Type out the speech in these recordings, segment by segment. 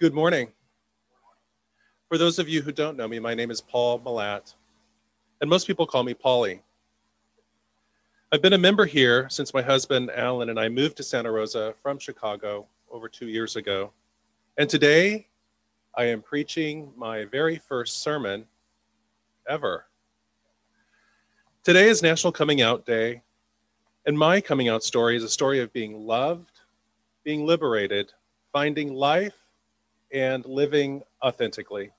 Good morning. For those of you who don't know me, my name is Paul Mallatt, and most people call me Paulie. I've been a member here since my husband Alan and I moved to Santa Rosa from Chicago over two years ago. And today I am preaching my very first sermon ever. Today is National Coming Out Day, and my coming out story is a story of being loved, being liberated, finding life, and living authentically.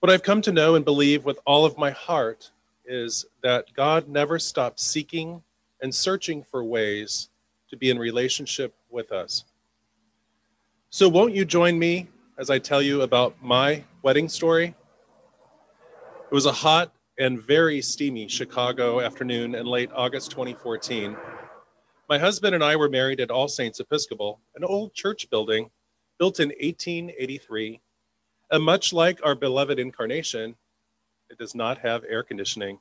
What I've come to know and believe with all of my heart is that God never stops seeking and searching for ways to be in relationship with us. So, won't you join me as I tell you about my wedding story? It was a hot and very steamy Chicago afternoon in late August 2014. My husband and I were married at All Saints Episcopal, an old church building built in 1883. And much like our beloved incarnation, it does not have air conditioning.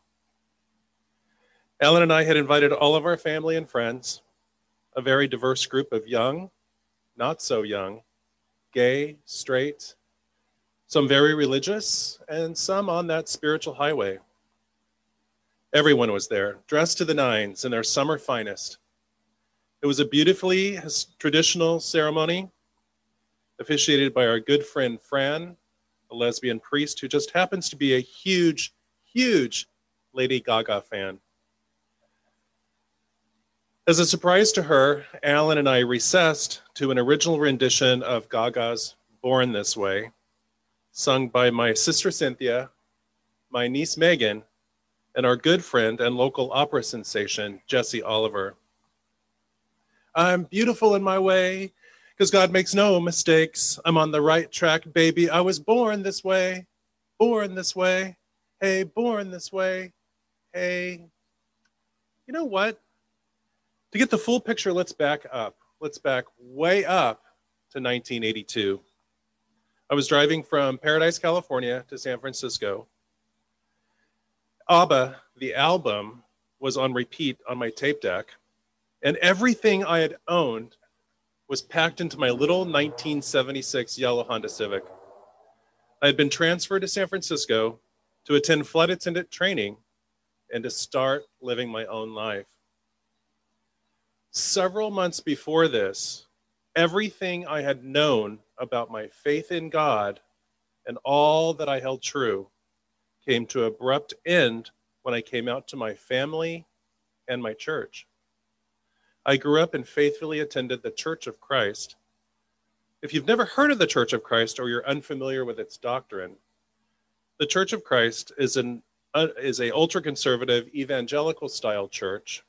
Alan and I had invited all of our family and friends, a very diverse group of young, not so young, gay, straight, some very religious, and some on that spiritual highway. Everyone was there, dressed to the nines in their summer finest. It was a beautifully traditional ceremony officiated by our good friend Fran, a lesbian priest who just happens to be a huge, huge Lady Gaga fan. As a surprise to her, Alan and I recessed to an original rendition of Gaga's Born This Way, sung by my sister Cynthia, my niece Megan, and our good friend and local opera sensation, Jesse Oliver. I'm beautiful in my way, because God makes no mistakes. I'm on the right track, baby. I was born this way, born this way. Hey, born this way. Hey, you know what? To get the full picture, let's back up. Let's back way up to 1982. I was driving from Paradise, California to San Francisco. ABBA, the album, was on repeat on my tape deck, and everything I had owned was packed into my little 1976 yellow Honda Civic. I had been transferred to San Francisco to attend flight attendant training and to start living my own life. Several months before this, everything I had known about my faith in God and all that I held true came to abrupt end when I came out to my family and my church. I grew up and faithfully attended the Church of Christ. If you've never heard of the Church of Christ or you're unfamiliar with its doctrine, the Church of Christ is an uh, is a ultra conservative evangelical style church,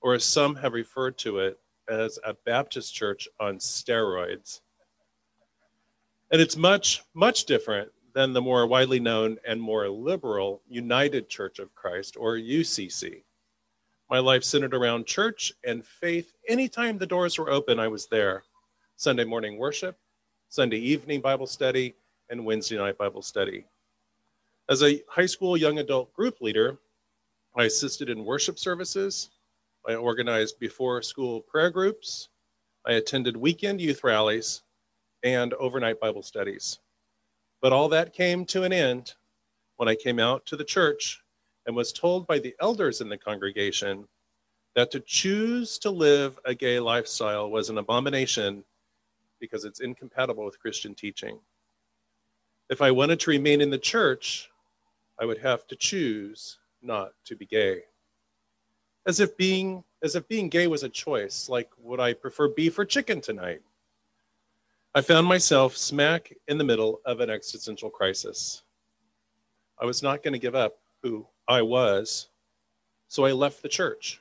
or as some have referred to it as a Baptist church on steroids. And it's much, much different than the more widely known and more liberal United Church of Christ, or UCC. My life centered around church and faith. Anytime the doors were open, I was there. Sunday morning worship, Sunday evening Bible study, and Wednesday night Bible study. As a high school young adult group leader, I assisted in worship services. I organized before school prayer groups. I attended weekend youth rallies and overnight Bible studies. But all that came to an end when I came out to the church and was told by the elders in the congregation that to choose to live a gay lifestyle was an abomination because it's incompatible with Christian teaching. If I wanted to remain in the church, I would have to choose not to be gay. As if being as if being gay was a choice, like would I prefer beef or chicken tonight? I found myself smack in the middle of an existential crisis. I was not going to give up who I was. So I left the church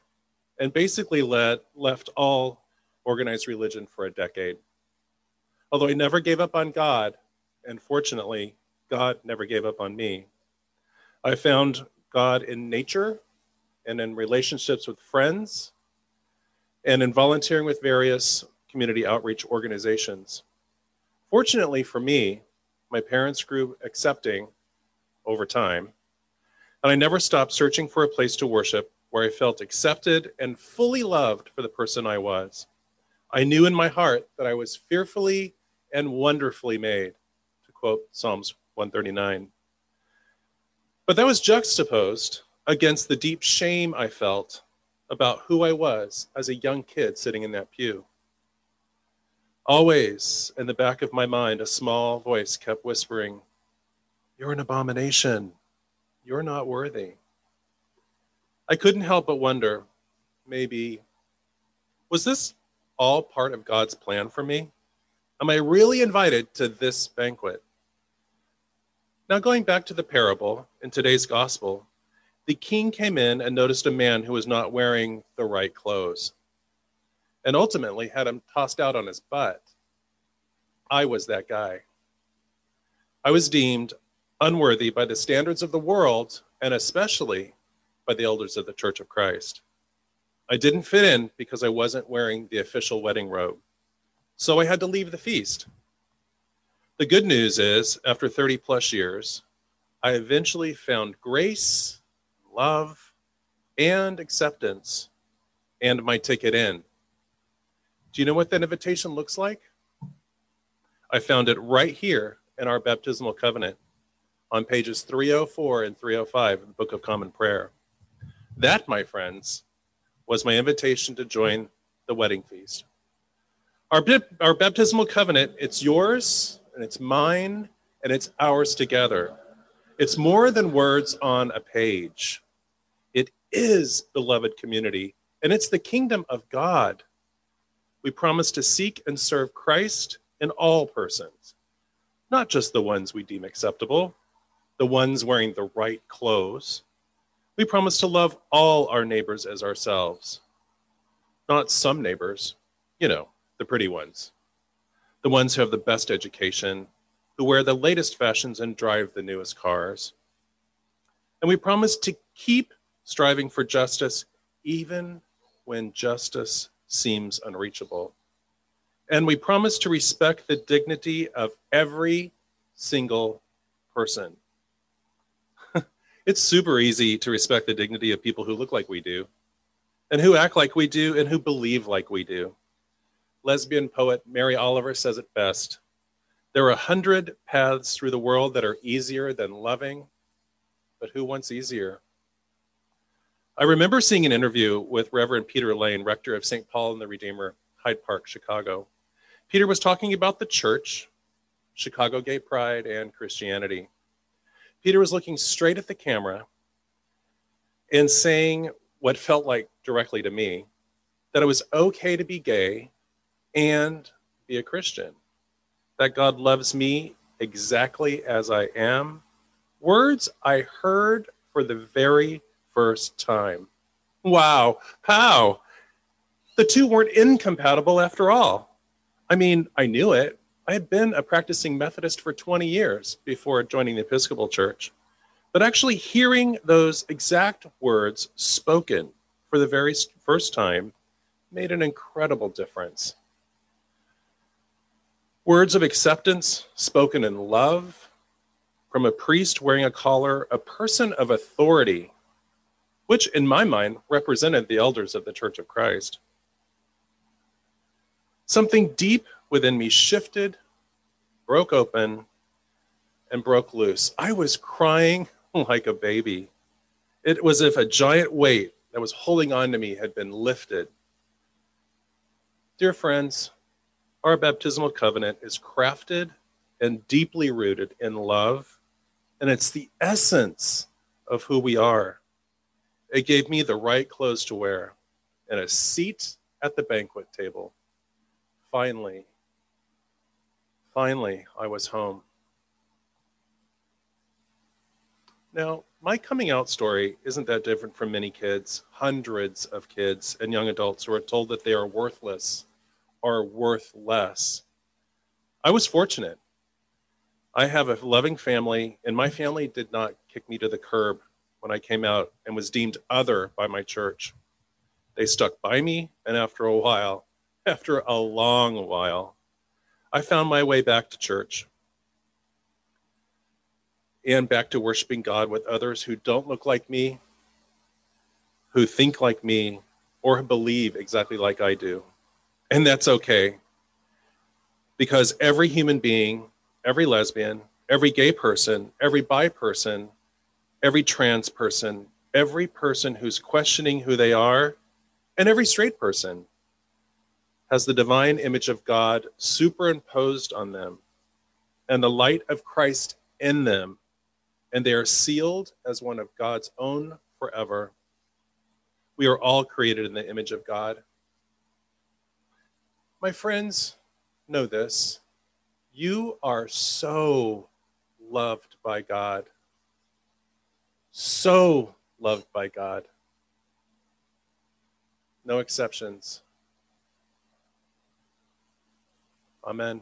and basically let, left all organized religion for a decade. Although I never gave up on God, and fortunately, God never gave up on me. I found God in nature and in relationships with friends and in volunteering with various community outreach organizations. Fortunately for me, my parents grew accepting over time and I never stopped searching for a place to worship where I felt accepted and fully loved for the person I was. I knew in my heart that I was fearfully and wonderfully made, to quote Psalms 139. But that was juxtaposed against the deep shame I felt about who I was as a young kid sitting in that pew. Always in the back of my mind, a small voice kept whispering, You're an abomination. You're not worthy. I couldn't help but wonder maybe, was this all part of God's plan for me? Am I really invited to this banquet? Now, going back to the parable in today's gospel, the king came in and noticed a man who was not wearing the right clothes and ultimately had him tossed out on his butt. I was that guy. I was deemed unworthy by the standards of the world and especially by the elders of the Church of Christ. I didn't fit in because I wasn't wearing the official wedding robe. So I had to leave the feast. The good news is, after 30 plus years, I eventually found grace, love, and acceptance, and my ticket in. Do you know what that invitation looks like? I found it right here in our baptismal covenant on pages 304 and 305 of the Book of Common Prayer. That, my friends, was my invitation to join the wedding feast. Our, our baptismal covenant, it's yours and it's mine and it's ours together. It's more than words on a page. It is beloved community, and it's the kingdom of God. We promise to seek and serve Christ in all persons, not just the ones we deem acceptable, the ones wearing the right clothes. We promise to love all our neighbors as ourselves, not some neighbors, you know, the pretty ones, the ones who have the best education, who wear the latest fashions and drive the newest cars. And we promise to keep striving for justice even when justice seems unreachable. And we promise to respect the dignity of every single person. It's super easy to respect the dignity of people who look like we do, and who act like we do, and who believe like we do. Lesbian poet Mary Oliver says it best There are a hundred paths through the world that are easier than loving, but who wants easier? I remember seeing an interview with Reverend Peter Lane, rector of St. Paul and the Redeemer, Hyde Park, Chicago. Peter was talking about the church, Chicago Gay Pride, and Christianity. Peter was looking straight at the camera and saying what felt like directly to me that it was okay to be gay and be a Christian, that God loves me exactly as I am. Words I heard for the very first time. Wow, how? The two weren't incompatible after all. I mean, I knew it. I had been a practicing Methodist for 20 years before joining the Episcopal Church. But actually hearing those exact words spoken for the very first time made an incredible difference. Words of acceptance spoken in love from a priest wearing a collar, a person of authority, which in my mind represented the elders of the Church of Christ. Something deep within me shifted, broke open, and broke loose. I was crying like a baby. It was as if a giant weight that was holding on to me had been lifted. Dear friends, our baptismal covenant is crafted and deeply rooted in love, and it's the essence of who we are. It gave me the right clothes to wear and a seat at the banquet table finally, finally, I was home. Now, my coming out story isn't that different from many kids, hundreds of kids and young adults who are told that they are worthless or worth less. I was fortunate. I have a loving family, and my family did not kick me to the curb when I came out and was deemed other by my church. They stuck by me, and after a while, after a long while, I found my way back to church and back to worshiping God with others who don't look like me, who think like me, or believe exactly like I do. And that's okay Because every human being, every lesbian, every gay person, every bi person, every trans person, every person who's questioning who they are, and every straight person has the divine image of God superimposed on them and the light of Christ in them, and they are sealed as one of God's own forever. We are all created in the image of God. My friends, know this you are so loved by God. So loved by God. No exceptions. Amen.